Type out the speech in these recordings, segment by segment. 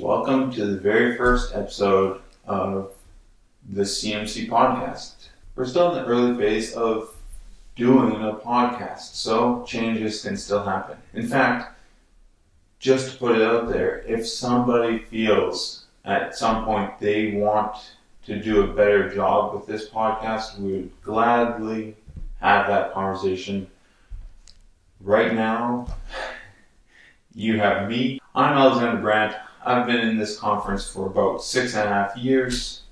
Welcome to the very first episode of the CMC podcast. We're still in the early phase of doing a podcast, so changes can still happen. In fact, just to put it out there, if somebody feels at some point they want to do a better job with this podcast, we would gladly have that conversation. Right now, you have me. I'm Alexander Brandt. I've been in this conference for about six and a half years,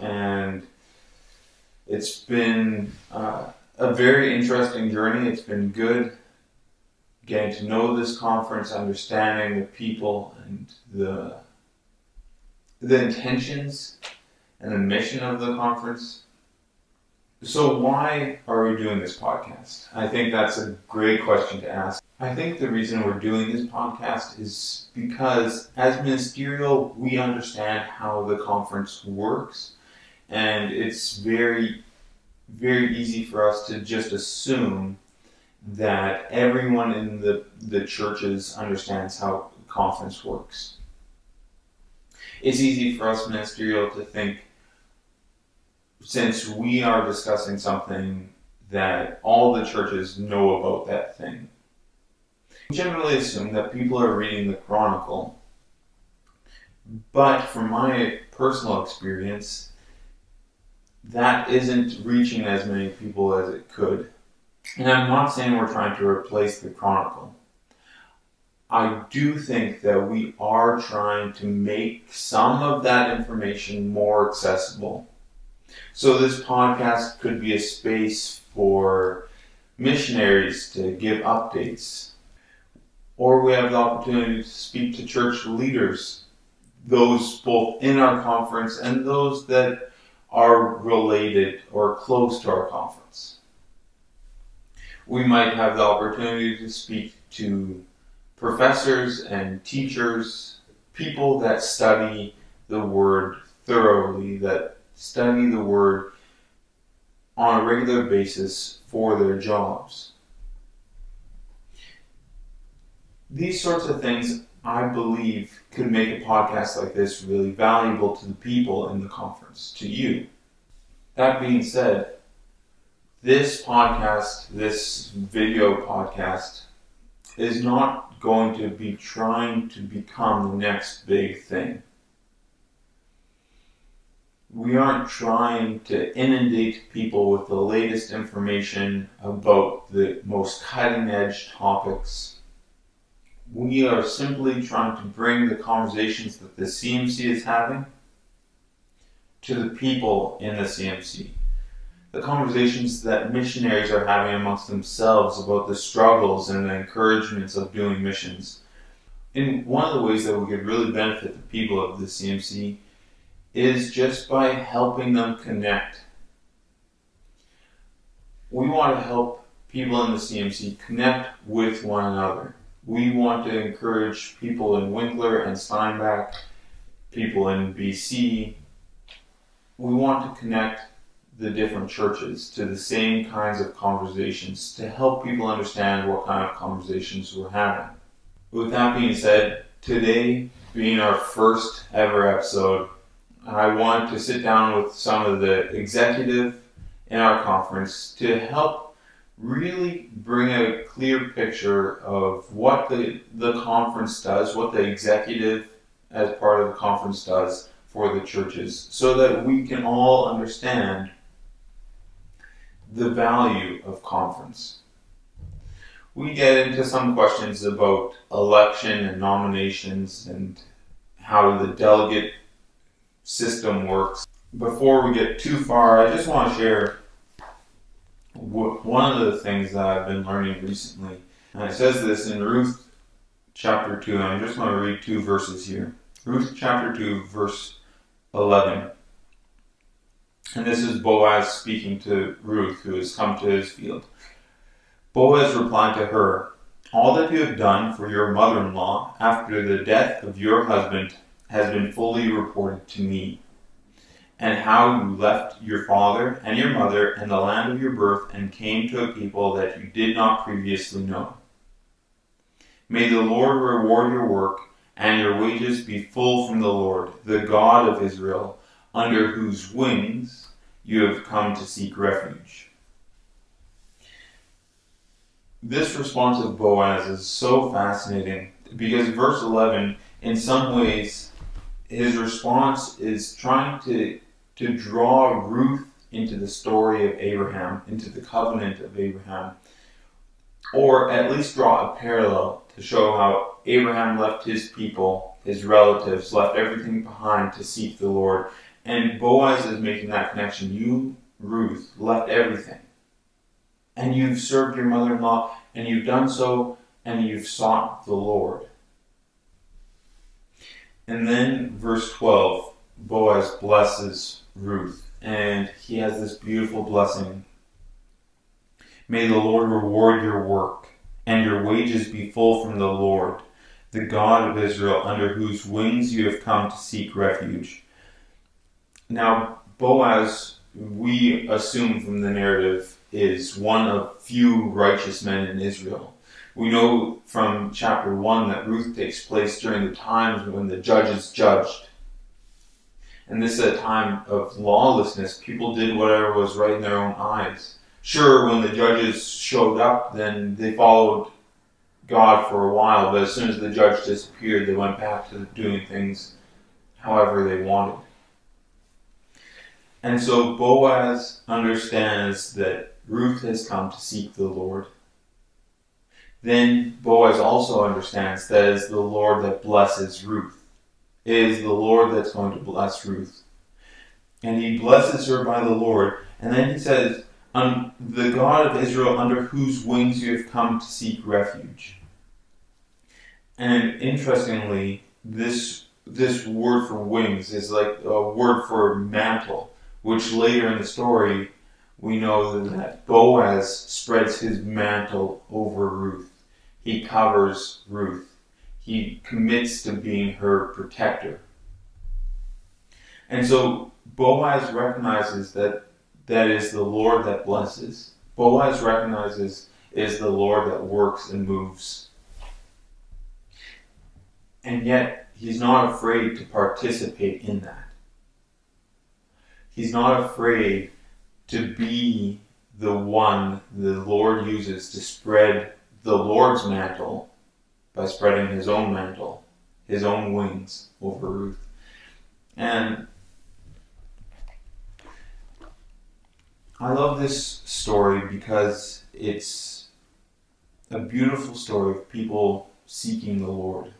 and it's been uh, a very interesting journey. It's been good getting to know this conference, understanding the people and the the intentions and the mission of the conference. So, why are we doing this podcast? I think that's a great question to ask. I think the reason we're doing this podcast is because, as ministerial, we understand how the conference works, and it's very, very easy for us to just assume that everyone in the, the churches understands how conference works. It's easy for us ministerial to think since we are discussing something that all the churches know about that thing. We generally assume that people are reading the Chronicle, but from my personal experience, that isn't reaching as many people as it could. And I'm not saying we're trying to replace the Chronicle. I do think that we are trying to make some of that information more accessible so this podcast could be a space for missionaries to give updates. Or we have the opportunity to speak to church leaders, those both in our conference and those that are related or close to our conference. We might have the opportunity to speak to professors and teachers, people that study the word thoroughly, that study the Word on a regular basis for their jobs. These sorts of things, I believe, could make a podcast like this really valuable to the people in the conference, to you. That being said, this podcast, this video podcast, is not going to be trying to become the next big thing we aren't trying to inundate people with the latest information about the most cutting edge topics. We are simply trying to bring the conversations that the CMC is having to the people in the CMC. The conversations that missionaries are having amongst themselves about the struggles and the encouragements of doing missions. And one of the ways that we could really benefit the people of the CMC is just by helping them connect. We want to help people in the CMC connect with one another. We want to encourage people in Winkler and Steinbach, people in BC. We want to connect the different churches to the same kinds of conversations to help people understand what kind of conversations we're having. With that being said, today being our first ever episode, I want to sit down with some of the executive in our conference to help really bring a clear picture of what the, the conference does, what the executive as part of the conference does for the churches, so that we can all understand the value of conference. We get into some questions about election and nominations and how the delegate system works. Before we get too far, I just want to share one of the things that I've been learning recently. And it says this in Ruth chapter 2, and I'm just going to read two verses here. Ruth chapter 2, verse 11. And this is Boaz speaking to Ruth, who has come to his field. Boaz replied to her, All that you have done for your mother in law after the death of your husband has been fully reported to me, and how you left your father and your mother and the land of your birth and came to a people that you did not previously know. May the Lord reward your work and your wages be full from the Lord, the God of Israel, under whose wings you have come to seek refuge. This response of Boaz is so fascinating because verse 11, in some ways, his response is trying to, to draw Ruth into the story of Abraham, into the covenant of Abraham, or at least draw a parallel to show how Abraham left his people, his relatives, left everything behind to seek the Lord. And Boaz is making that connection. You, Ruth, left everything. And you've served your mother in law, and you've done so, and you've sought the Lord. And then, verse 12, Boaz blesses Ruth, and he has this beautiful blessing. May the Lord reward your work, and your wages be full from the Lord, the God of Israel, under whose wings you have come to seek refuge. Now, Boaz, we assume from the narrative, is one of few righteous men in Israel. We know from chapter 1 that Ruth takes place during the times when the judges judged. And this is a time of lawlessness. People did whatever was right in their own eyes. Sure, when the judges showed up, then they followed God for a while, but as soon as the judge disappeared, they went back to doing things however they wanted. And so Boaz understands that Ruth has come to seek the Lord then Boaz also understands that it is the Lord that blesses Ruth. It is the Lord that's going to bless Ruth. And he blesses her by the Lord. And then he says, The God of Israel, under whose wings you have come to seek refuge. And interestingly, this, this word for wings is like a word for mantle, which later in the story we know that Boaz spreads his mantle over Ruth he covers Ruth. He commits to being her protector. And so Boaz recognizes that that is the Lord that blesses. Boaz recognizes is the Lord that works and moves. And yet, he's not afraid to participate in that. He's not afraid to be the one the Lord uses to spread the Lord's mantle by spreading his own mantle, his own wings over Ruth. And I love this story because it's a beautiful story of people seeking the Lord.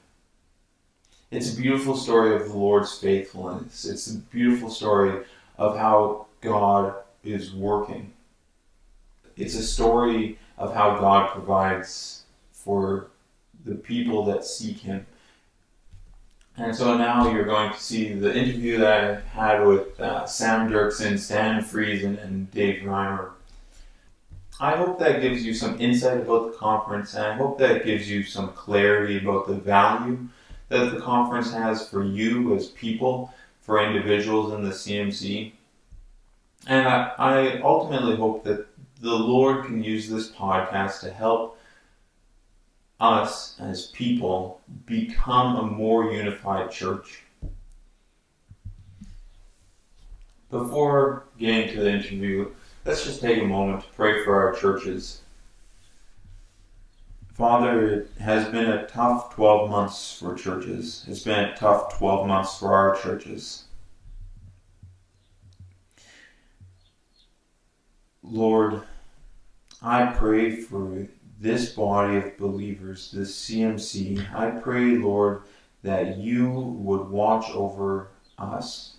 It's a beautiful story of the Lord's faithfulness. It's a beautiful story of how God is working. It's a story of how God provides for the people that seek Him. And so now you're going to see the interview that I had with uh, Sam Dirksen, Stan Friesen, and Dave Reimer. I hope that gives you some insight about the conference, and I hope that gives you some clarity about the value that the conference has for you as people, for individuals in the CMC. And I, I ultimately hope that the Lord can use this podcast to help us as people become a more unified church. Before getting to the interview, let's just take a moment to pray for our churches. Father, it has been a tough 12 months for churches. It's been a tough 12 months for our churches. Lord, I pray for this body of believers, this CMC. I pray, Lord, that you would watch over us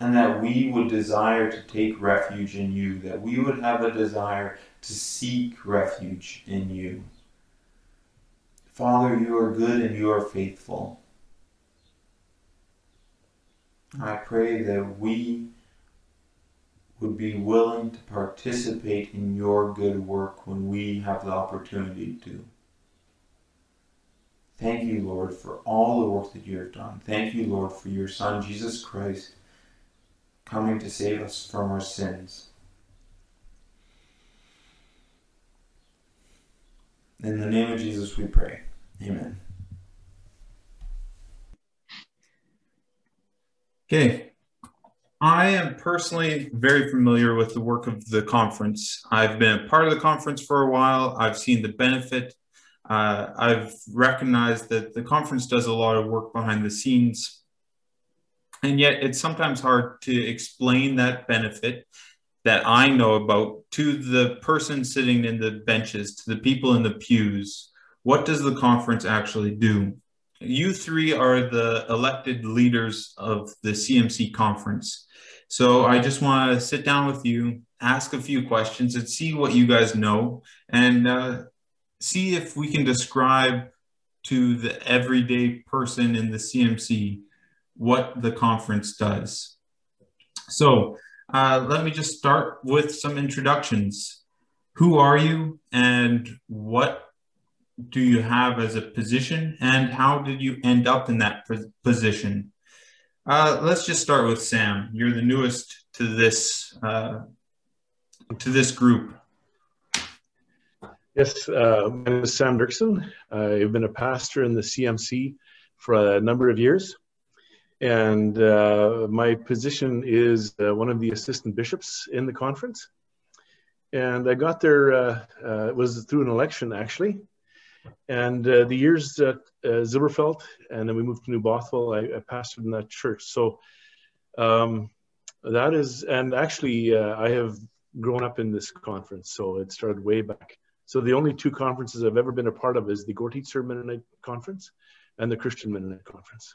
and that we would desire to take refuge in you, that we would have a desire to seek refuge in you. Father, you are good and you are faithful. I pray that we would be willing to participate in your good work when we have the opportunity to. Thank you, Lord, for all the work that you have done. Thank you, Lord, for your Son, Jesus Christ, coming to save us from our sins. In the name of Jesus, we pray. Amen. Okay. I am personally very familiar with the work of the conference. I've been a part of the conference for a while. I've seen the benefit. Uh, I've recognized that the conference does a lot of work behind the scenes. And yet, it's sometimes hard to explain that benefit that I know about to the person sitting in the benches, to the people in the pews. What does the conference actually do? You three are the elected leaders of the CMC conference. So I just want to sit down with you, ask a few questions, and see what you guys know, and uh, see if we can describe to the everyday person in the CMC what the conference does. So uh, let me just start with some introductions. Who are you and what do you have as a position and how did you end up in that position? Uh, let's just start with Sam. You're the newest to this uh, to this group. Yes, uh, my name is Sam Dirksen. I've been a pastor in the CMC for a number of years. And uh, my position is uh, one of the assistant bishops in the conference. And I got there, uh, uh it was through an election actually. And uh, the years at uh, Silberfeld, and then we moved to New Bothwell, I, I pastored in that church. So um, that is, and actually, I have grown up in this conference. So it started way back. So the only two conferences I've ever been a part of is the Chortitzer Mennonite Conference and the Christian Mennonite Conference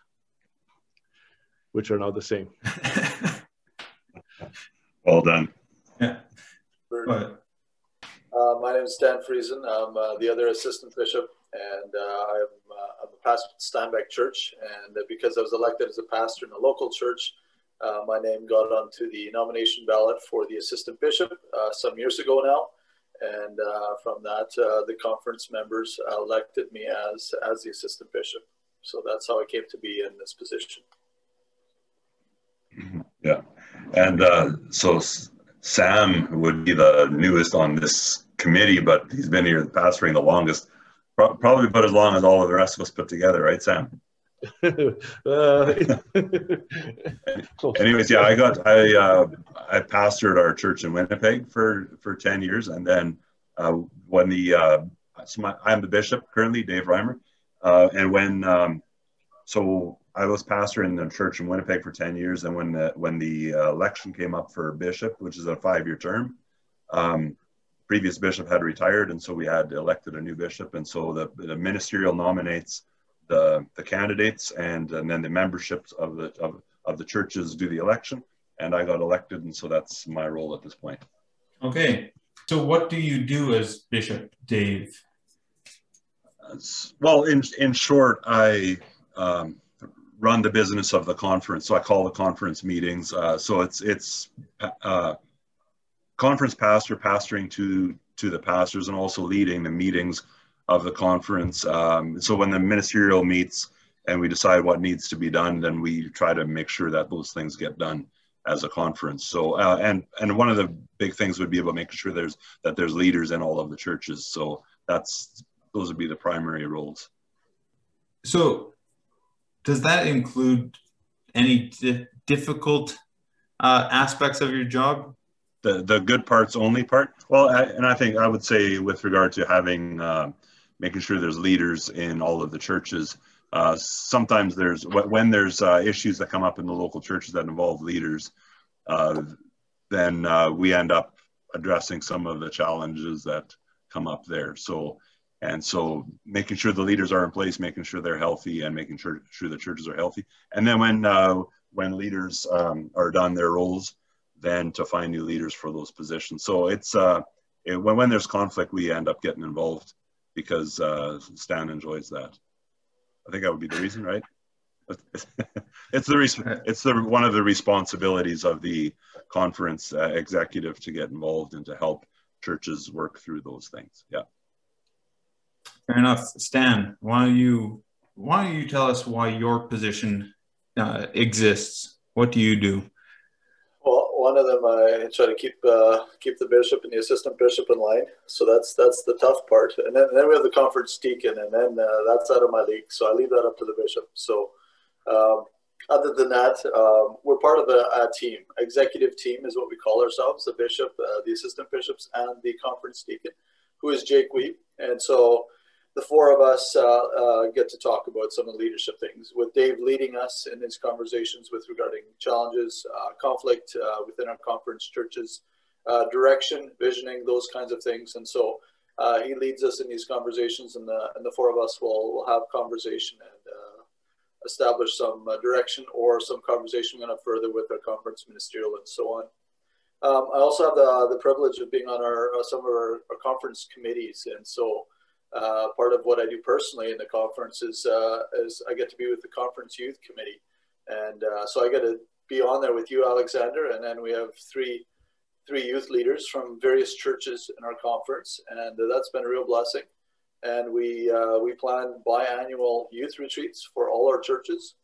which are now the same. well done. Yeah. Uh, my name is Stan Friesen. I'm uh, the other assistant bishop, and uh, I'm, uh, I'm, a pastor at Steinbach Church. And because I was elected as a pastor in a local church, uh, my name got onto the nomination ballot for the assistant bishop uh, some years ago now. And from that, the conference members elected me as, as the assistant bishop. So that's how I came to be in this position. Yeah. And uh, so Sam would be the newest on this committee, but he's been here pastoring the longest, probably about as long as all of the rest of us put together, right, Sam? uh, anyways, yeah, I got I uh, I pastored our church in Winnipeg for for ten years, and then uh, when the uh, so my, I'm the bishop currently, Dave Reimer, uh, and when um, so I was pastor in the church in Winnipeg for 10 years. And when the, when the uh, election came up for bishop, which is a five year term, um, previous bishop had retired. And so we had elected a new bishop. And so the, the ministerial nominates the, the candidates and, and then the memberships of the, of, of the churches do the election. And I got elected. And so that's my role at this point. Okay. So what do you do as Bishop Dave? Well, in, in short, I, um, run the business of the conference. So I call the conference meetings. Uh, so it's it's uh, conference pastor pastoring to to the pastors and also leading the meetings of the conference. Um, so when the ministerial meets and we decide what needs to be done, then we try to make sure that those things get done as a conference. So uh, and and one of the big things would be about making sure there's that there's leaders in all of the churches. So that's those would be the primary roles. So does that include any di- difficult uh, aspects of your job? The the good parts only part. Well, I, and I think I would say with regard to having uh, making sure there's leaders in all of the churches. Uh, sometimes there's when there's uh, issues that come up in the local churches that involve leaders, uh, then uh, we end up addressing some of the challenges that come up there. So and so making sure the leaders are in place, making sure they're healthy and making sure, sure the churches are healthy. And then when, uh, when leaders um, are done their roles, then to find new leaders for those positions. So it's, uh, it, when, when there's conflict, we end up getting involved because uh, Stan enjoys that. I think that would be the reason, right? it's the reason it's the one of the responsibilities of the conference uh, executive to get involved and to help churches work through those things. Yeah. Fair enough, Stan. Why don't you why don't you tell us why your position uh, exists? What do you do? Well, one of them I try to keep uh, keep the bishop and the assistant bishop in line. So that's that's the tough part. And then, then we have the conference deacon, and then uh, that's out of my league. So I leave that up to the bishop. So um, other than that, um, we're part of a, a, team. Executive team is what we call ourselves: the bishop, uh, the assistant bishops, and the conference deacon, who is Jake Wiebe. And so the four of us uh, uh, get to talk about some of the leadership things, with Dave leading us in his conversations with regarding challenges, uh, conflict uh, within our conference churches, uh, direction, visioning, those kinds of things. And so uh, he leads us in these conversations, and the, and the four of us will, will have conversation and establish some direction or some conversation we're going to further with our conference ministerial and so on. Um, I also have the, the privilege of being on our some of our, our conference committees, and so uh, part of what I do personally in the conference is, uh, is I get to be with the conference youth committee. And uh, so I get to be on there with you, Alexander. And then we have three, three youth leaders from various churches in our conference. And that's been a real blessing. And we, uh, we plan biannual youth retreats for all our churches.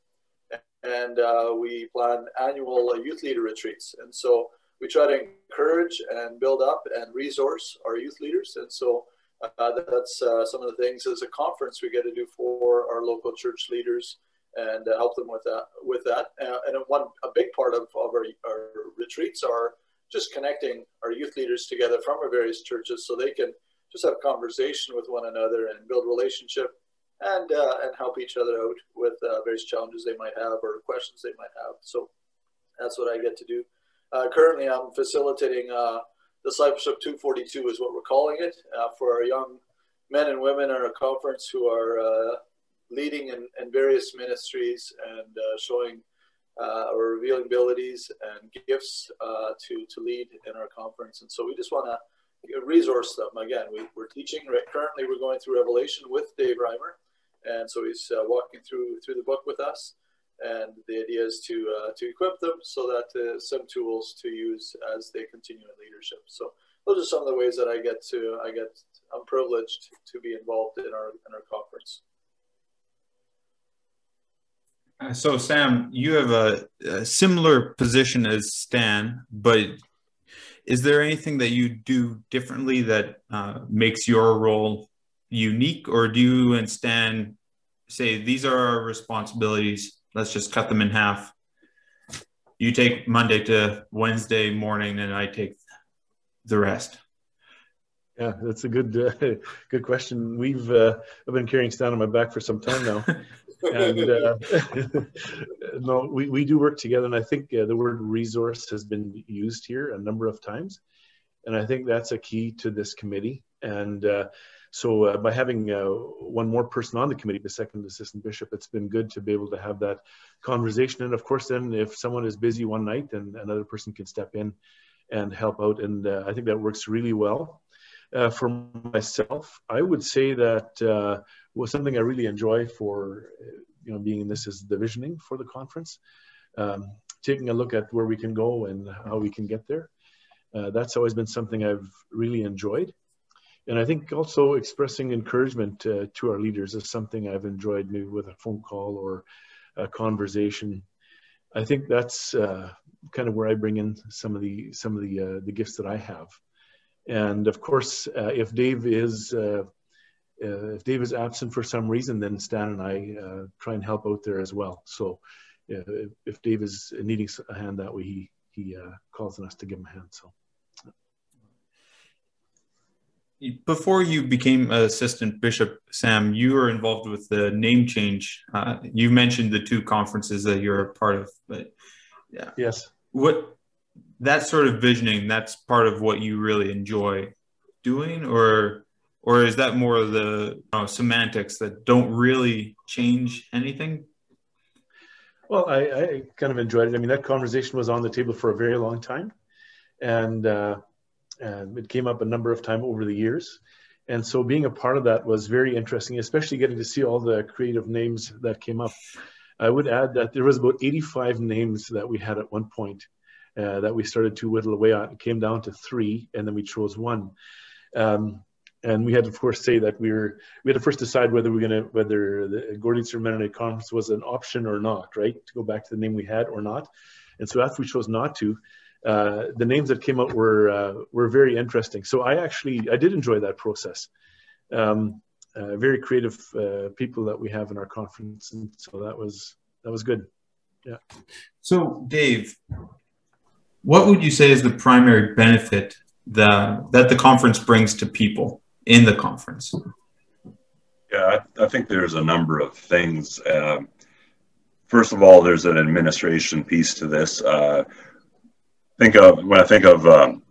And uh, we plan annual youth leader retreats. And so we try to encourage and build up and resource our youth leaders. And so uh, that's uh, some of the things as a conference we get to do for our local church leaders and uh, help them with that. With that, uh, and one a big part of, of our, our retreats are just connecting our youth leaders together from our various churches so they can just have conversation with one another and build relationship and uh, and help each other out with uh, various challenges they might have or questions they might have. So that's what I get to do. currently, I'm facilitating The discipleship 242 is what we're calling it uh, for our young men and women in our conference who are uh, leading in, in, various ministries and uh, showing uh, or revealing abilities and gifts uh, to, to lead in our conference. And so we just want to resource them. Again, we, are teaching, currently we're going through Revelation with Dave Reimer. And so he's walking through through the book with us and the idea is to uh, to equip them so that uh, some tools to use as they continue in leadership. So those are some of the ways that I get to I get I'm privileged to be involved in our in our conference. Uh, so Sam, you have a, a similar position as Stan, but is there anything that you do differently that uh, makes your role unique, or do you and Stan say these are our responsibilities? Let's just cut them in half. You take Monday to Wednesday morning, and I take the rest. Yeah, that's a good uh, good question. We've uh, I've been carrying Stan on my back for some time now, and uh, no, we, we do work together. And I think uh, the word resource has been used here a number of times, and I think that's a key to this committee. And uh, so uh, by having uh, one more person on the committee, the second assistant bishop, it's been good to be able to have that conversation. And of course, then if someone is busy one night, then another person can step in and help out. And uh, I think that works really well. Uh, for myself, I would say that uh, was something I really enjoy for you know being in this is the visioning for the conference, um, taking a look at where we can go and how we can get there. Uh, that's always been something I've really enjoyed and I think also expressing encouragement uh, to our leaders is something I've enjoyed, maybe with a phone call or a conversation. I think that's uh, kind of where I bring in some of the some of the uh, the gifts that I have, and of course, uh, if Dave is uh, if Dave is absent for some reason, then Stan and I try and help out there as well. So, if Dave is needing a hand that way, he he calls on us to give him a hand. So before you became assistant bishop, Sam, you were involved with the name change. Uh, you mentioned the two conferences that you're a part of, but yeah, yes, what that sort of visioning that's part of what you really enjoy doing, or or is that more of the you know, semantics that don't really change anything? Well, I, I, kind of enjoyed it. I mean, that conversation was on the table for a very long time, and. Uh, and it came up a number of times over the years. And so being a part of that was very interesting, especially getting to see all the creative names that came up. I would add that there was about 85 names that we had at one point uh, that we started to whittle away on. It came down to three, and then we chose one. Um, and we had to, of course, say that we were we had to first decide whether we going to whether the Gordon Mennonite Conference was an option or not, right? To go back to the name we had or not. And so after we chose not to, uh, the names that came out were uh, were very interesting. So I actually I did enjoy that process. Um, uh, very creative uh, people that we have in our conference, and so that was that was good. Yeah. So, Dave, what would you say is the primary benefit that that the conference brings to people in the conference? Yeah, I, I think there's a number of things. Um, first of all, there's an administration piece to this. Think of when I think of um,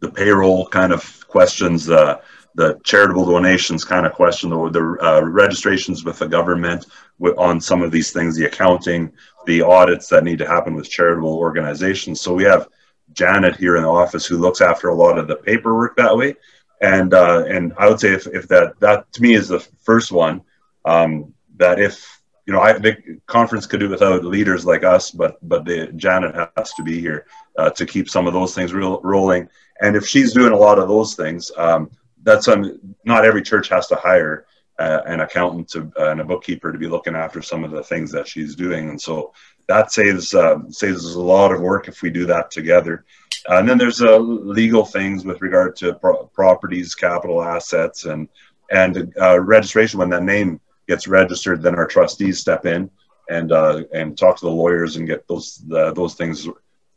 the payroll kind of questions, uh, the charitable donations kind of question, the, the uh, registrations with the government on some of these things, the accounting, the audits that need to happen with charitable organizations. So we have Janet here in the office who looks after a lot of the paperwork that way. And uh, and I would say if, if that that to me is the first one um, that if you know I the conference could do without leaders like us, but but the Janet has to be here uh, to keep some of those things real, rolling. And if she's doing a lot of those things, um, that's um, not every church has to hire uh, an accountant to, uh, and a bookkeeper to be looking after some of the things that she's doing. And so that saves uh, saves us a lot of work if we do that together. And then there's uh, legal things with regard to pro- properties, capital assets, and and uh, registration. When that name gets registered, then our trustees step in and and talk to the lawyers and get those the, those things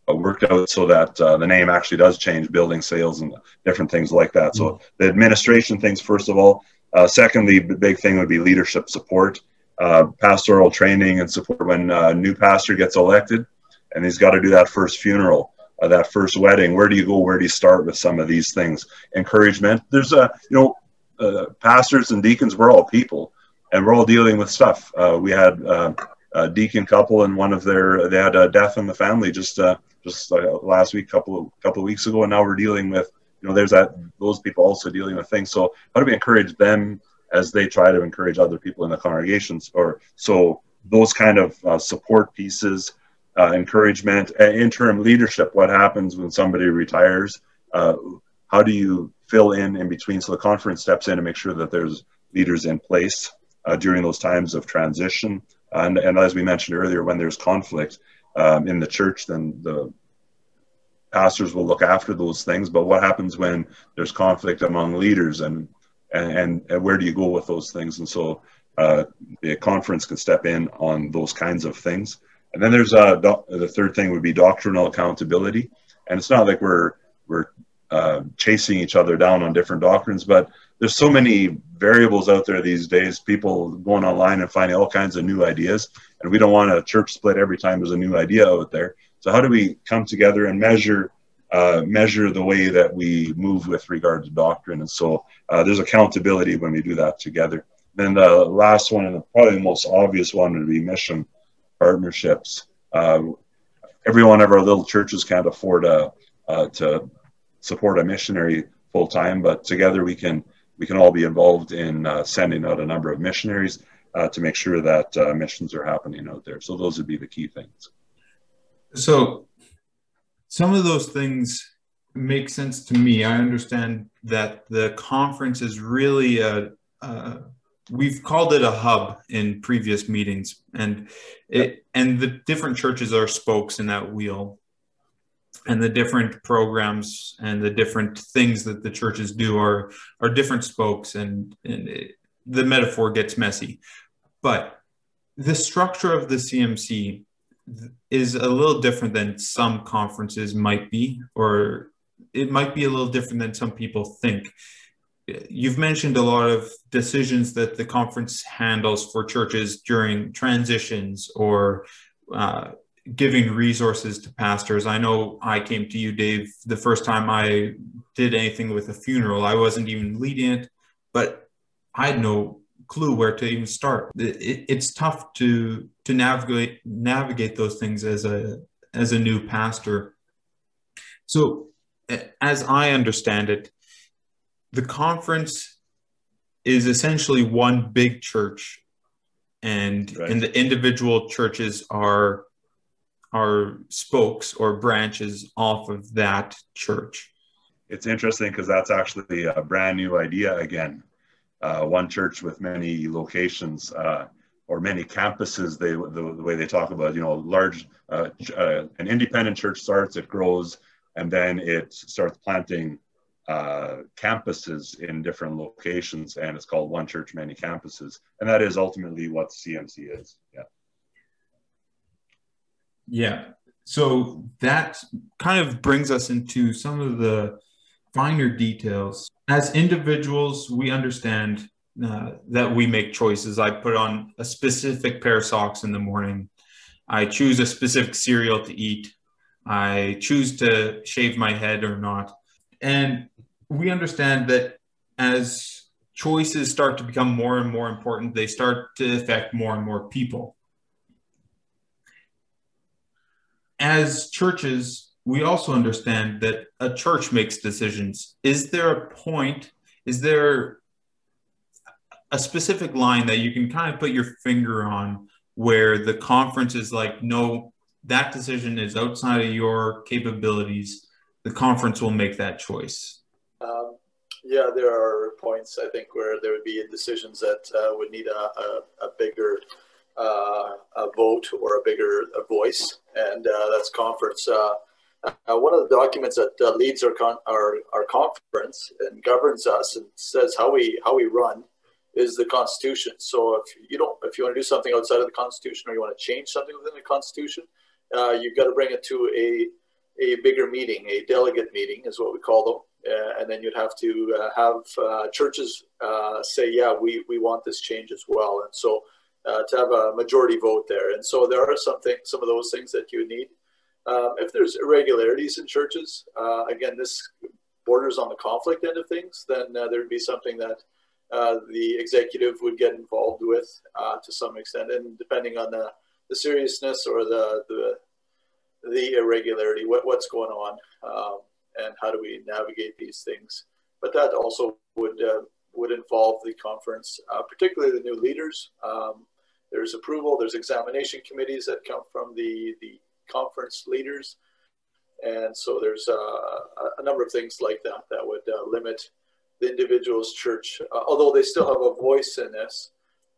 worked out so that uh, the name actually does change building sales and different things like that. So mm-hmm. the administration things, first of all. Uh, secondly, the big thing would be leadership support, uh, pastoral training and support when a new pastor gets elected, and he's got to do that first funeral, uh, that first wedding. Where do you go? Where do you start with some of these things? Encouragement. There's a you know, uh, pastors and deacons. We're all people, and we're all dealing with stuff. Uh, we had a deacon couple and one of their they had a death in the family just just uh, last week, couple of couple of weeks ago, and now we're dealing with you know there's that those people also dealing with things. So how do we encourage them as they try to encourage other people in the congregations? Or so those kind of uh, support pieces, uh, encouragement, uh, interim leadership. What happens when somebody retires? Uh, how do you fill in in between? So the conference steps in to make sure that there's leaders in place uh, during those times of transition. And, and as we mentioned earlier, when there's conflict, um, in the church, then the pastors will look after those things. But what happens when there's conflict among leaders, and and, and where do you go with those things? And so uh, the conference can step in on those kinds of things. And then there's uh, the third thing would be doctrinal accountability. And it's not like we're we're uh, chasing each other down on different doctrines, but there's so many variables out there these days. People going online and finding all kinds of new ideas, and we don't want a church split every time there's a new idea out there. So how do we come together and measure uh, measure the way that we move with regard to doctrine? And so uh, there's accountability when we do that together. Then the last one, and probably the most obvious one, would be mission partnerships. Uh, every one of our little churches can't afford a, uh, to support a missionary full time, but together we can we can all be involved in uh, sending out a number of missionaries uh, to make sure that uh, missions are happening out there. So those would be the key things. So some of those things make sense to me. I understand that the conference is really a, a we've called it a hub in previous meetings and it and the different churches are spokes in that wheel and the different programs and the different things that the churches do are are different spokes and, and it, the metaphor gets messy. But the structure of the cmc is a little different than some conferences might be or it might be a little different than some people think. You've mentioned a lot of decisions that the conference handles for churches during transitions or uh, giving resources to pastors. I know I came to you, Dave, the first time I did anything with a funeral. I wasn't even leading it, but I had no clue where to even start. It, it's tough to to navigate navigate those things as a as a new pastor. So, as I understand it, the conference is essentially one big church, and right. and the individual churches are are spokes or branches off of that church. It's interesting because that's actually a brand new idea again. Uh, one church with many locations uh, or many campuses. They the, the, way they talk about you know large uh, uh an independent church starts, it grows, and then it starts planting uh, campuses in different locations, and it's called one church, many campuses, and that is ultimately what CMC is. Yeah. Yeah. So that kind of brings us into some of the finer details. As individuals, we understand uh, that we make choices. I put on a specific pair of socks in the morning. I choose a specific cereal to eat. I choose to shave my head or not. And we understand that as choices start to become more and more important, they start to affect more and more people. As churches, we also understand that a church makes decisions. Is there a point? Is there a specific line that you can kind of put your finger on where the conference is like, no, that decision is outside of your capabilities. The conference will make that choice. Um, yeah, there are points I think where there would be decisions that uh, would need a, a, a bigger uh, a vote or a bigger a voice, and uh, that's conference. Uh, uh, one of the documents that leads our, con- our our conference and governs us and says how we how we run is the Constitution. So if you don't, if you want to do something outside of the Constitution or you want to change something within the Constitution, uh, you've got to bring it to a a bigger meeting, a delegate meeting is what we call them, uh, and then you'd have to uh, have churches say, yeah, we we want this change as well, and so uh, to have a majority vote there, and so there are some things, some of those things that you need. Um, if there's irregularities in churches, again, this borders on the conflict end of things, then there'd be something that uh, the executive would get involved with uh, to some extent, and depending on the, the seriousness or the, the the irregularity, what, what's going on, um, and how do we navigate these things. But that also would uh, would involve the conference, uh, particularly the new leaders. Um, there's approval. There's examination committees that come from the the conference leaders, and so there's uh, a number of things like that that would limit the individual's church, uh, although they still have a voice in this,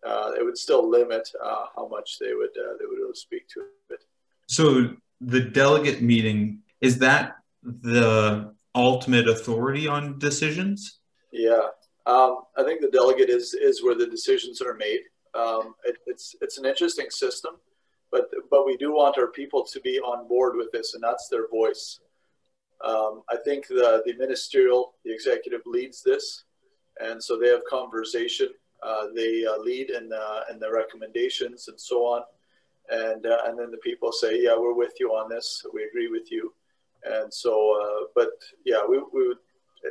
uh, it would still limit uh, how much they would uh, they would really speak to it. So the delegate meeting is that the ultimate authority on decisions? Yeah, um, I think the delegate is is where the decisions are made. Um, it, it's it's an interesting system, but but we do want our people to be on board with this, and that's their voice. Um, I think the, the ministerial, the executive leads this, and so they have conversation. Uh, they uh, lead in, in the recommendations and so on, and uh, and then the people say, yeah, we're with you on this. We agree with you, and so, uh, but yeah, we, we would.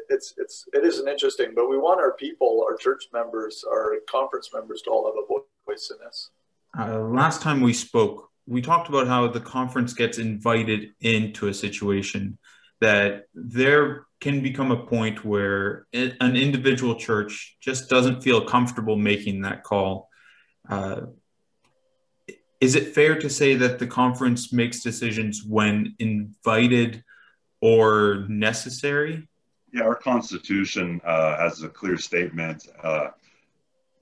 It's it's it is an interesting, but we want our people, our church members, our conference members, to all have a voice in this. Uh, last time we spoke, we talked about how the conference gets invited into a situation that there can become a point where an individual church just doesn't feel comfortable making that call. Uh, is it fair to say that the conference makes decisions when invited or necessary? Yeah, our constitution uh, has a clear statement uh,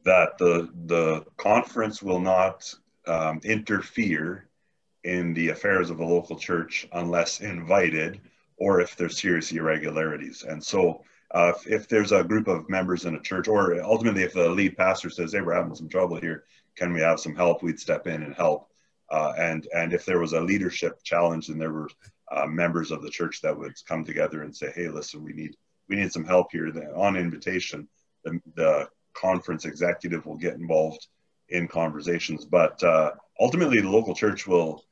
that the the conference will not um, interfere in the affairs of a local church unless invited or if there's serious irregularities. And so uh, if, if, there's a group of members in a church, or ultimately if the lead pastor says, hey, we're having some trouble here, can we have some help? We'd step in and help. Uh, and, and if there was a leadership challenge and there were uh, members of the church that would come together and say, hey, listen, we need, we need some help here. Then on invitation, the, the conference executive will get involved in conversations. But uh, ultimately, the local church will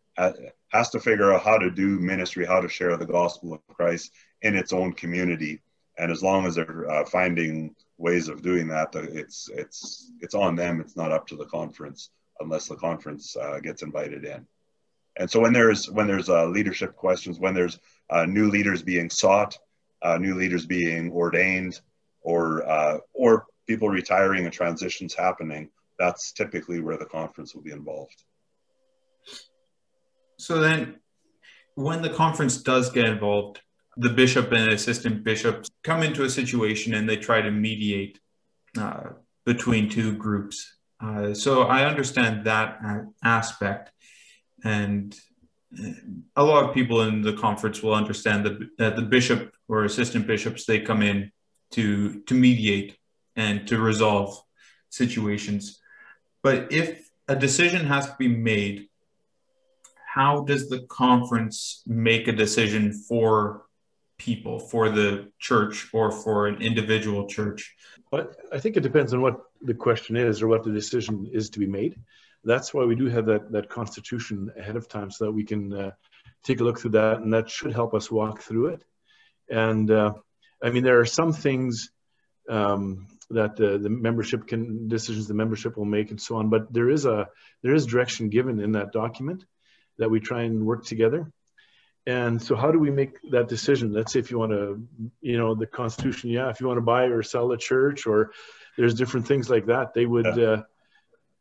has to figure out how to do ministry, how to share the gospel of Christ in its own community. And as long as they're uh, finding ways of doing that, it's it's it's on them. It's not up to the conference unless the conference uh, gets invited in. And so when there's when there's uh, leadership questions, when there's uh, new leaders being sought, uh, new leaders being ordained, or uh, or people retiring and transitions happening, that's typically where the conference will be involved. So then, when the conference does get involved, the bishop and assistant bishops come into a situation and they try to mediate uh, between two groups. Uh, so I understand that aspect, and uh, a lot of people in the conference will understand that, that the bishop or assistant bishops they come in to to mediate and to resolve situations. But if a decision has to be made how does the conference make a decision for people, for the church, or for an individual church? I think it depends on what the question is or what the decision is to be made. That's why we do have that that constitution ahead of time, so that we can uh, take a look through that, and that should help us walk through it. And uh, I mean, there are some things um, that the, the membership can decisions the membership will make and so on. But there is a there is direction given in that document that we try and work together. And so, how do we make that decision? Let's say if you want to, you know, the Constitution, yeah, if you want to buy or sell a church, or there's different things like that. They would. Yeah. Uh,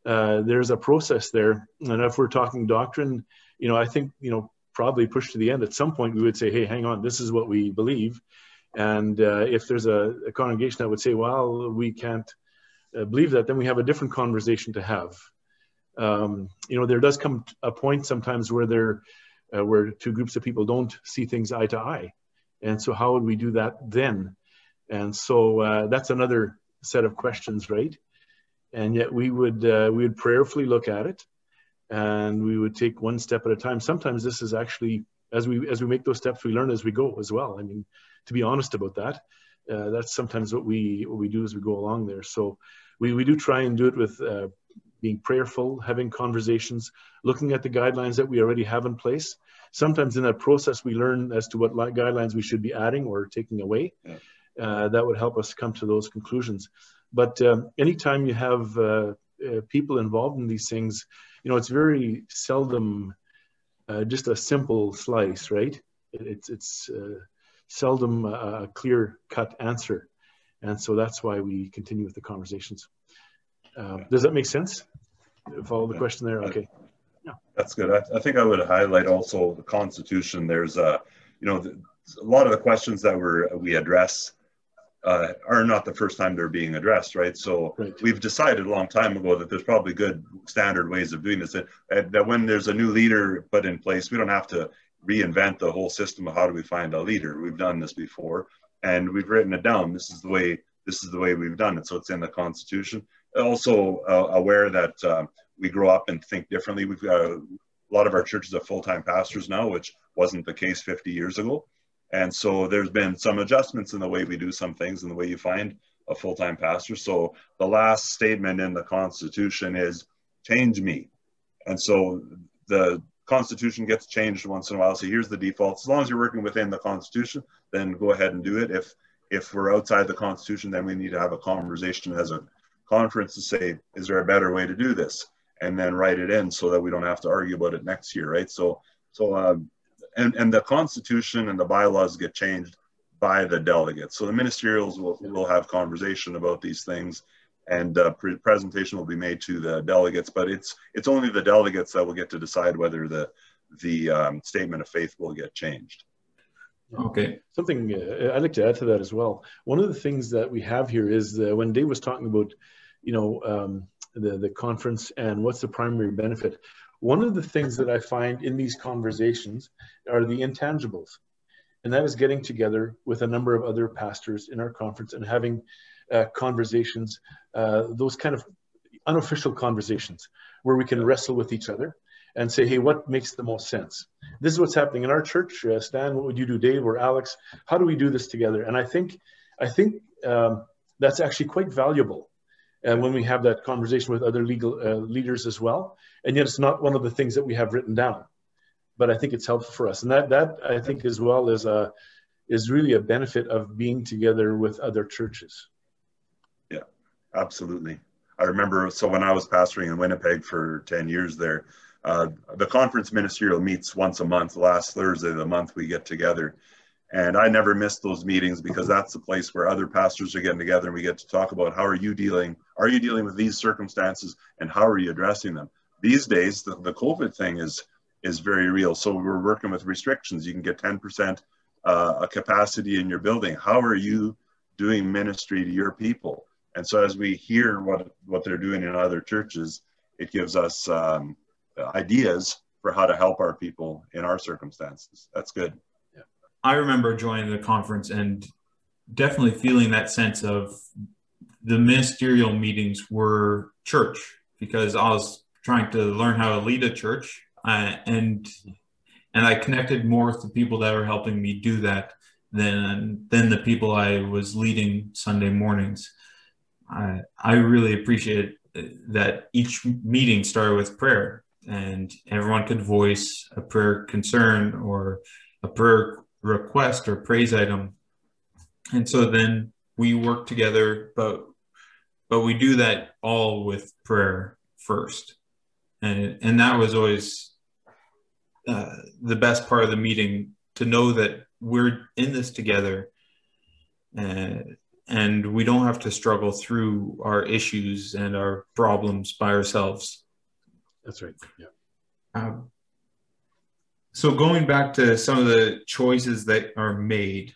uh, there's a process there, and if we're talking doctrine, you know, I think you know probably push to the end. At some point, we would say, hey, hang on, this is what we believe, and uh, if there's a, a, congregation that would say, well, we can't uh, believe that, then we have a different conversation to have. Um, you know, there does come a point sometimes where there, uh, where two groups of people don't see things eye to eye. And so how would we do that then? And so uh, that's another set of questions, right? And yet we would, uh, we would prayerfully look at it and we would take one step at a time. Sometimes this is actually, as we, as we make those steps, we learn as we go as well. I mean, to be honest about that. Uh, that's sometimes what we what we do as we go along there. So we, we do try and do it with uh, being prayerful, having conversations, looking at the guidelines that we already have in place. Sometimes in that process, we learn as to what guidelines we should be adding or taking away. Yeah. Uh, that would help us come to those conclusions. But um, anytime you have uh, uh, people involved in these things, you know, it's very seldom uh, just a simple slice, right? It's it's seldom a clear cut answer. And so that's why we continue with the conversations. Uh, does that make sense? Follow the question there? Okay. Yeah. That's good. I, I, think I would highlight also the Constitution. There's a, you know, the, a lot of the questions that we're, we address uh, are not the first time they're being addressed, right? So right. we've decided a long time ago that there's probably good standard ways of doing this. That, that when there's a new leader put in place, we don't have to reinvent the whole system of how do we find a leader. We've done this before, and we've written it down. This is the way. This is the way we've done it. So it's in the Constitution. Also uh, aware that uh, we grow up and think differently. We've got a, a lot of our churches have full-time pastors now, which wasn't the case 50 years ago. And so there's been some adjustments in the way we do some things and the way you find a full-time pastor. So the last statement in the Constitution is change me. And so the Constitution gets changed once in a while. So here's the default. As long as you're working within the Constitution, then go ahead and do it. If if we're outside the Constitution, then we need to have a conversation as a conference to say, is there a better way to do this? And then write it in so that we don't have to argue about it next year, right? So so um, and and the Constitution and the bylaws get changed by the delegates. So the ministerials will will have conversation about these things and uh, pre- presentation will be made to the delegates. But it's it's only the delegates that will get to decide whether the the um, statement of faith will get changed. Okay. Something uh, I'd like to add to that as well. One of the things that we have here is that when Dave was talking about, you know, um, the the conference and what's the primary benefit. One of the things that I find in these conversations are the intangibles, and that is getting together with a number of other pastors in our conference and having uh, conversations, uh, those kind of unofficial conversations where we can wrestle with each other and say, hey, what makes the most sense? This is what's happening in our church. Uh, Stan, what would you do, Dave or Alex? How do we do this together? And I think, I think um, that's actually quite valuable. And when we have that conversation with other legal uh, leaders as well, and yet it's not one of the things that we have written down, but I think it's helpful for us. And that that I think as well is a is really a benefit of being together with other churches. Yeah, absolutely. I remember, so when I was pastoring in Winnipeg for 10 years there, uh, the conference ministerial meets once a month. Last Thursday of the month, we get together. And I never missed those meetings because that's the place where other pastors are getting together and we get to talk about how are you dealing, are you dealing with these circumstances and how are you addressing them? These days, the, the COVID thing is, is very real. So we're working with restrictions. You can get 10% uh, a capacity in your building. How are you doing ministry to your people? And so as we hear what, what they're doing in other churches, it gives us um, ideas for how to help our people in our circumstances. That's good. Yeah. I remember joining the conference and definitely feeling that sense of the ministerial meetings were church because I was trying to learn how to lead a church. uh, and and I connected more with the people that were helping me do that than than the people I was leading Sunday mornings. I I really appreciate that each meeting started with prayer and everyone could voice a prayer concern or a prayer request or praise item and so then we worked together but but we do that all with prayer first. And and that was always uh, the best part of the meeting to know that we're in this together and uh, and we don't have to struggle through our issues and our problems by ourselves. That's right yeah. Um, so going back to some of the choices that are made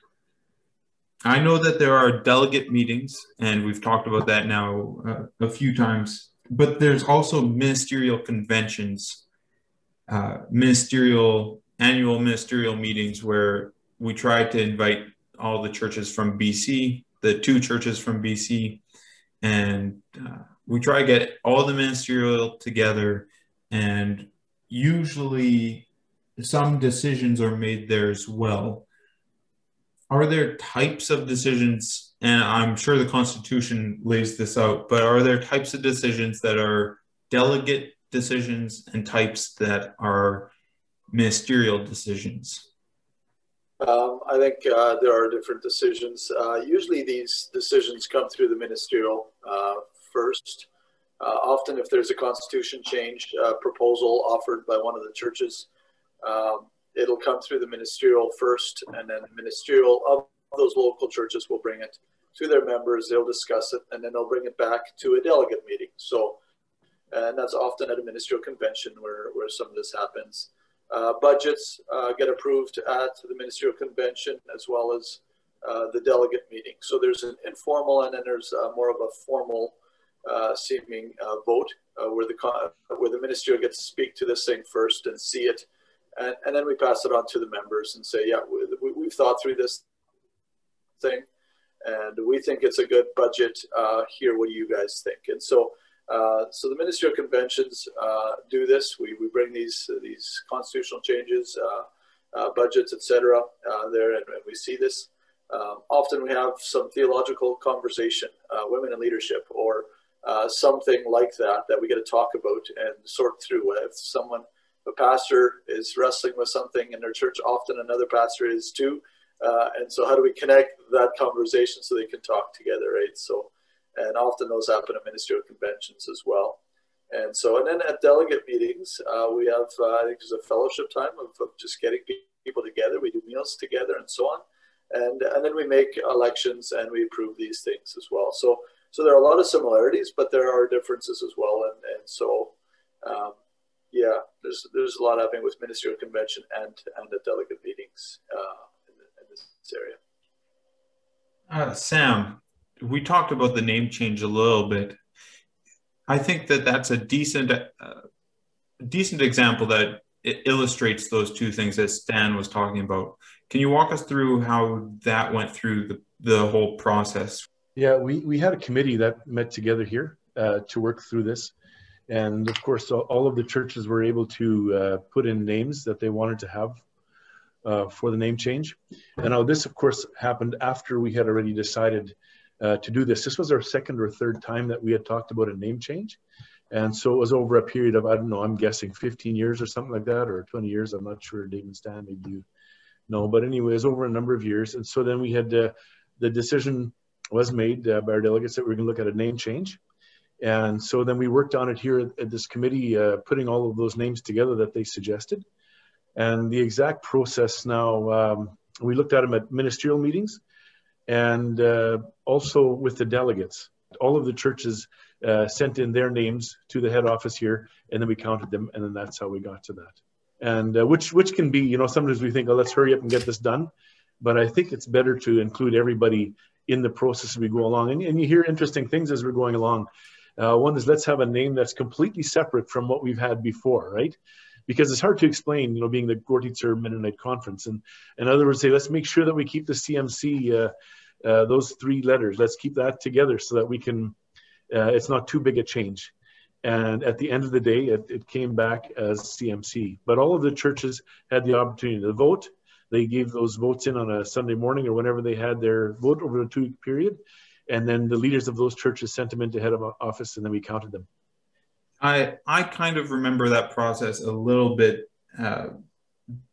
I know that there are delegate meetings, and we've talked about that now uh, a few times, but there's also ministerial conventions, uh, ministerial, annual ministerial meetings where we try to invite all the churches from BC, the two churches from BC, and uh, we try to get all the ministerial together, and usually some decisions are made there as well are there types of decisions and i'm sure the constitution lays this out but are there types of decisions that are delegate decisions and types that are ministerial decisions um, I think uh, there are different decisions. Uh, usually, these decisions come through the ministerial uh, first. Uh, often, if there's a constitution change uh, proposal offered by one of the churches, um, it'll come through the ministerial first, and then the ministerial of those local churches will bring it to their members. They'll discuss it, and then they'll bring it back to a delegate meeting. So, and that's often at a ministerial convention where, where some of this happens. Uh, budgets uh, get approved at the ministerial convention as well as uh, the delegate meeting. So there's an informal and then there's uh, more of a formal uh, seeming uh, vote where the where the ministerial gets to speak to this thing first and see it and, and then we pass it on to the members and say, yeah, we, we've thought through this thing, and we think it's a good budget. Uh, here, what do you guys think? And so, uh, so the ministerial conventions uh, do this. We, we bring these these constitutional changes, uh, uh, budgets, etc. Uh, there, and, and, we see this. Um, often we have some theological conversation, women in leadership, or something like that that we get to talk about and sort through. If someone a pastor is wrestling with something in their church, often another pastor is too. Uh, and so, how do we connect that conversation so they can talk together, right? So, and often those happen at ministerial conventions as well. And so, and then at delegate meetings, uh, we have, uh, I think there's a fellowship time of, of, just getting people together. We do meals together and so on. And, and then we make elections and we approve these things as well. So, so there are a lot of similarities, but there are differences as well. And, and so, um, yeah, there's there's a lot happening with ministerial convention and and the delegate meetings uh, in, in, this area. Uh, Sam, we talked about the name change a little bit. I think that that's a decent uh, decent example that it illustrates those two things that Stan was talking about. Can you walk us through how that went through the, the whole process? Yeah, we, we had a committee that met together here uh, to work through this. And of course, all of the churches were able to uh, put in names that they wanted to have uh, for the name change. And now this, of course, happened after we had already decided uh, to do this. This was our second or third time that we had talked about a name change. And so it was over a period of, I don't know, I'm guessing 15 years or something like that, or 20 years. I'm not sure, David Stan, maybe you know. But anyways, over a number of years. And so then we had uh, the decision was made uh, by our delegates that we are going to look at a name change. And so then we worked on it here at this committee, uh, putting all of those names together that they suggested. And the exact process now, um, we looked at them at ministerial meetings and uh, also with the delegates. All of the churches uh, sent in their names to the head office here, and then we counted them, and then that's how we got to that. And uh, which which can be, you know, sometimes we think, oh, let's hurry up and get this done. But I think it's better to include everybody in the process as we go along. And, and you hear interesting things as we're going along. Uh, one is let's have a name that's completely separate from what we've had before, right? Because it's hard to explain, you know, being the Chortitzer Mennonite Conference. And in other words, say, let's make sure that we keep the CMC, uh, uh, those three letters, let's keep that together so that we can, uh, it's not too big a change. And at the end of the day, it, it came back as CMC. But all of the churches had the opportunity to vote. They gave those votes in on a Sunday morning or whenever they had their vote over a two week period. And then the leaders of those churches sent them into head of office and then we counted them. I, I kind of remember that process a little bit, uh,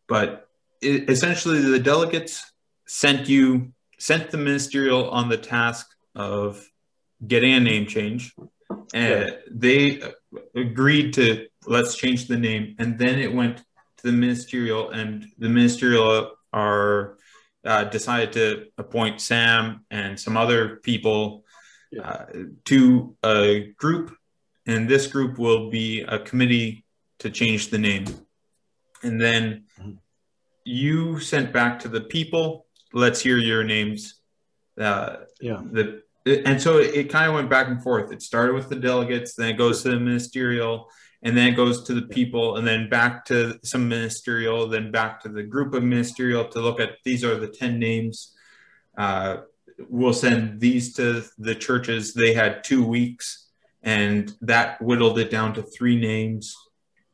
but it, essentially the delegates sent you sent the ministerial on the task of getting a name change and yeah. they agreed to let's change the name and then it went to the ministerial and the ministerial are uh, decided to appoint sam and some other people uh, to a group. And this group will be a committee to change the name. And then mm-hmm. you sent back to the people let's hear your names. Uh, yeah. the and so it, it kind of went back and forth. It started with the delegates, then it goes to the ministerial, and then it goes to the people, and then back to some ministerial, then back to the group of ministerial to look at these are the 10 names. Uh, we'll send these to the churches. They had two weeks, and that whittled it down to three names.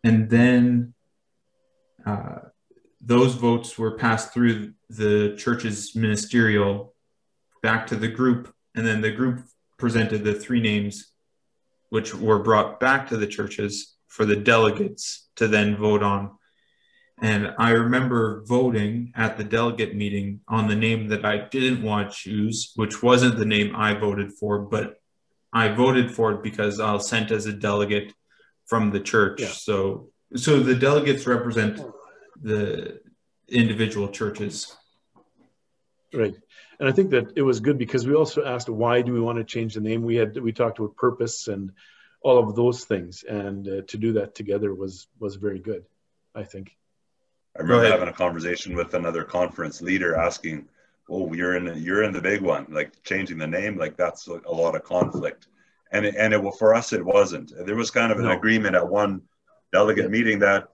And then uh, those votes were passed through the church's ministerial back to the group and then the group presented the three names, which were brought back to the churches for the delegates to then vote on. And I remember voting at the delegate meeting on the name that I didn't want to choose, which wasn't the name I voted for, but I voted for it because I was sent as a delegate from the church. Yeah. So, so the delegates represent the individual churches. Right and I think that it was good because we also asked why do we want to change the name. We had we talked about purpose and all of those things, and uh, to do that together was was very good. I think. I remember having a conversation with another conference leader asking, "Oh, you're in you're in the big one, like changing the name, like that's a lot of conflict." And it, and it for us it wasn't. There was kind of an no. agreement at one delegate yeah. meeting that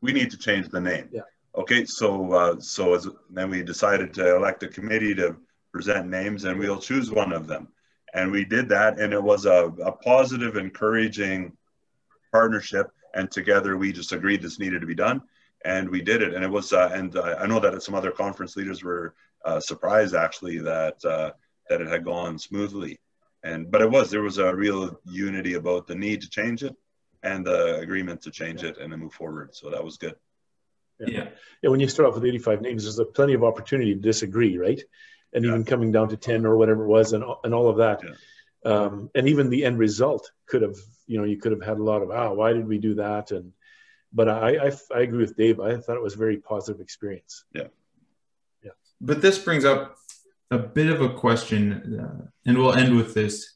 we need to change the name. Yeah. Okay, so uh, so as, then we decided to elect a committee to present names, and we'll choose one of them. And we did that, and it was a, a positive, encouraging partnership. And together, we just agreed this needed to be done, and we did it. And it was, uh, and uh, I know that some other conference leaders were uh, surprised actually that uh, that it had gone smoothly. And but it was there was a real unity about the need to change it and the agreement to change it and then move forward. So that was good. Yeah. yeah. When you start off with 85 names, there's plenty of opportunity to disagree, right? And yeah. even coming down to 10 or whatever it was and, and all of that. Yeah. Um, and even the end result could have, you know, you could have had a lot of, ah, why did we do that? And, but I, I, I agree with Dave. I thought it was a very positive experience. Yeah. Yeah. But this brings up a bit of a question, uh, and we'll end with this.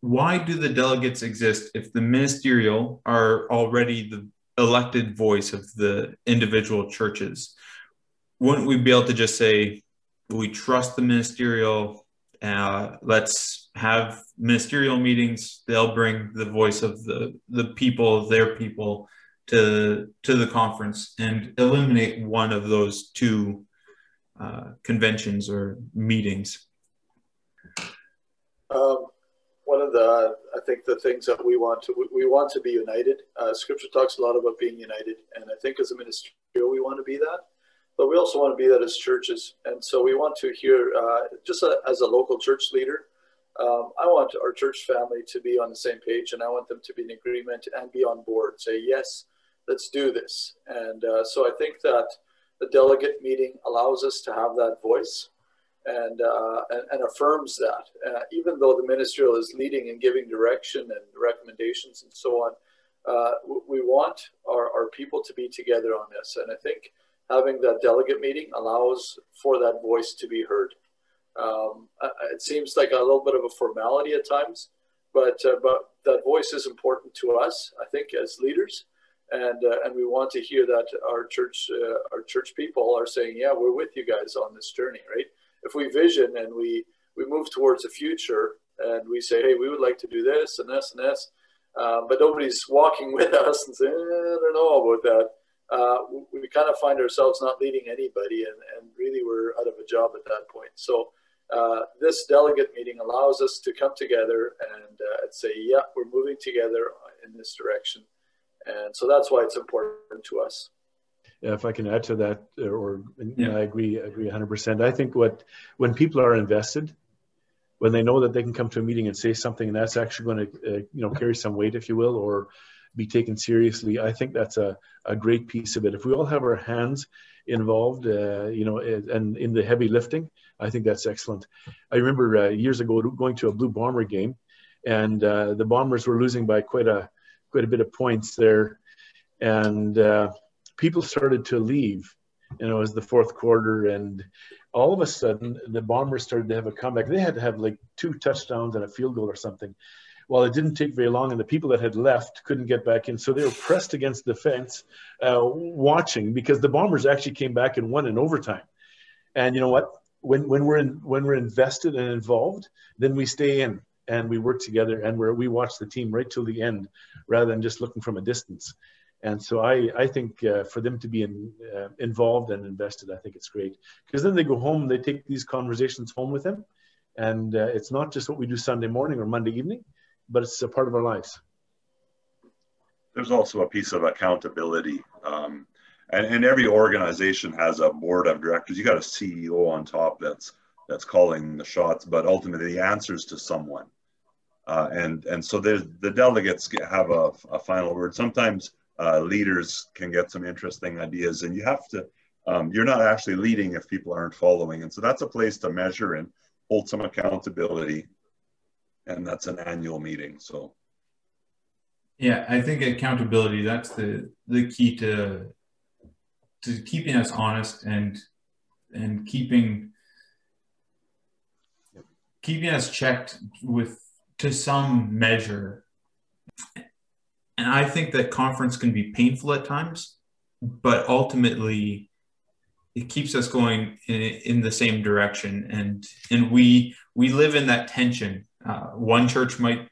Why do the delegates exist if the ministerial are already the elected voice of the individual churches. Wouldn't we be able to just say, we trust the ministerial, uh, let's have ministerial meetings, they'll bring the voice of the, the people, their people, to, to the conference and eliminate one of those two uh, conventions or meetings? Um, one of the I think the things that we want to we want to be united. Uh, scripture talks a lot about being united, and I think as a ministerial, we want to be that, but we also want to be that as churches. And so we want to hear uh, just a, as a local church leader. Um, I want our church family to be on the same page, and I want them to be in agreement and be on board. Say yes, let's do this. And uh, so I think that the delegate meeting allows us to have that voice and, uh, and, and, affirms that. Uh, even though the ministerial is leading and giving direction and recommendations and so on, uh, we want our, our people to be together on this. And I think having that delegate meeting allows for that voice to be heard. Um, it seems like a little bit of a formality at times, but, uh, but that voice is important to us, I think, as leaders. And, uh, and we want to hear that our church, uh, our church people are saying, yeah, we're with you guys on this journey, right? if we vision and we we move towards the future and we say, hey, we would like to do this and this and this, uh, but nobody's walking with us and saying, eh, I don't know about that. Uh, we, we kind of find ourselves not leading anybody, and, and really we're out of a job at that point. So uh, this delegate meeting allows us to come together and uh, say, yeah, we're moving together in this direction. And so that's why it's important to us. Yeah, if I can add to that, or yeah. I agree, agree 100%. I think what when people are invested, when they know that they can come to a meeting and say something, and that's actually going to, uh, you know, carry some weight, if you will, or be taken seriously. I think that's a, a great piece of it. If we all have our hands involved, uh, you know, and in the heavy lifting, I think that's excellent. I remember uh, years ago going to a Blue Bomber game, and uh, the Bombers were losing by quite a quite a bit of points there, and uh, people started to leave. Know, it was the fourth quarter, and all of a sudden the Bombers started to have a comeback. They had to have like two touchdowns and a field goal or something. Well, it didn't take very long, and the people that had left couldn't get back in, so they were pressed against the fence, uh, watching because the Bombers actually came back and won in overtime. And you know what? When when we're in, when we're invested and involved, then we stay in and we work together and we we watch the team right till the end, rather than just looking from a distance. And so I, I think uh, for them to be in, uh, involved and invested, I think it's great because then they go home, they take these conversations home with them, and uh, it's not just what we do Sunday morning or Monday evening, but it's a part of our lives. There's also a piece of accountability, um, and, and every organization has a board of directors. You got a CEO on top that's that's calling the shots, but ultimately the answers to someone. Uh, and and so the delegates have a, a final word. Sometimes uh, leaders can get some interesting ideas and you have to um, you're not actually leading if people aren't following and so that's a place to measure and hold some accountability and that's an annual meeting so yeah i think accountability that's the the key to to keeping us honest and and keeping keeping us checked with to some measure and I think that conference can be painful at times, but ultimately it keeps us going in, in the same direction. And and we we live in that tension. Uh, one church might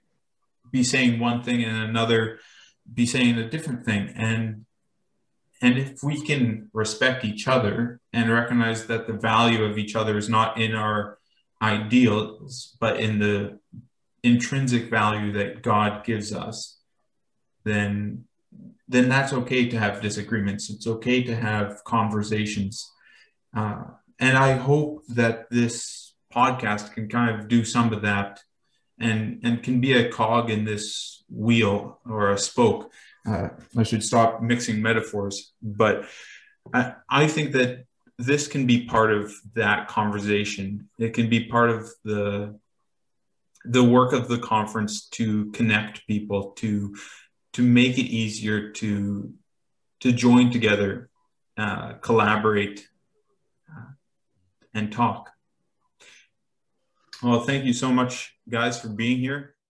be saying one thing and another be saying a different thing. And and if we can respect each other and recognize that the value of each other is not in our ideals, but in the intrinsic value that God gives us, then then that's okay to have disagreements. It's okay to have conversations. Uh, and I hope that this podcast can kind of do some of that and, and can be a cog in this wheel or a spoke. Uh, I should stop mixing metaphors, but I, I think that this can be part of that conversation. It can be part of the the work of the conference to connect people to to make it easier to to join together, uh, collaborate, uh, and talk. Well, thank you so much, guys, for being here.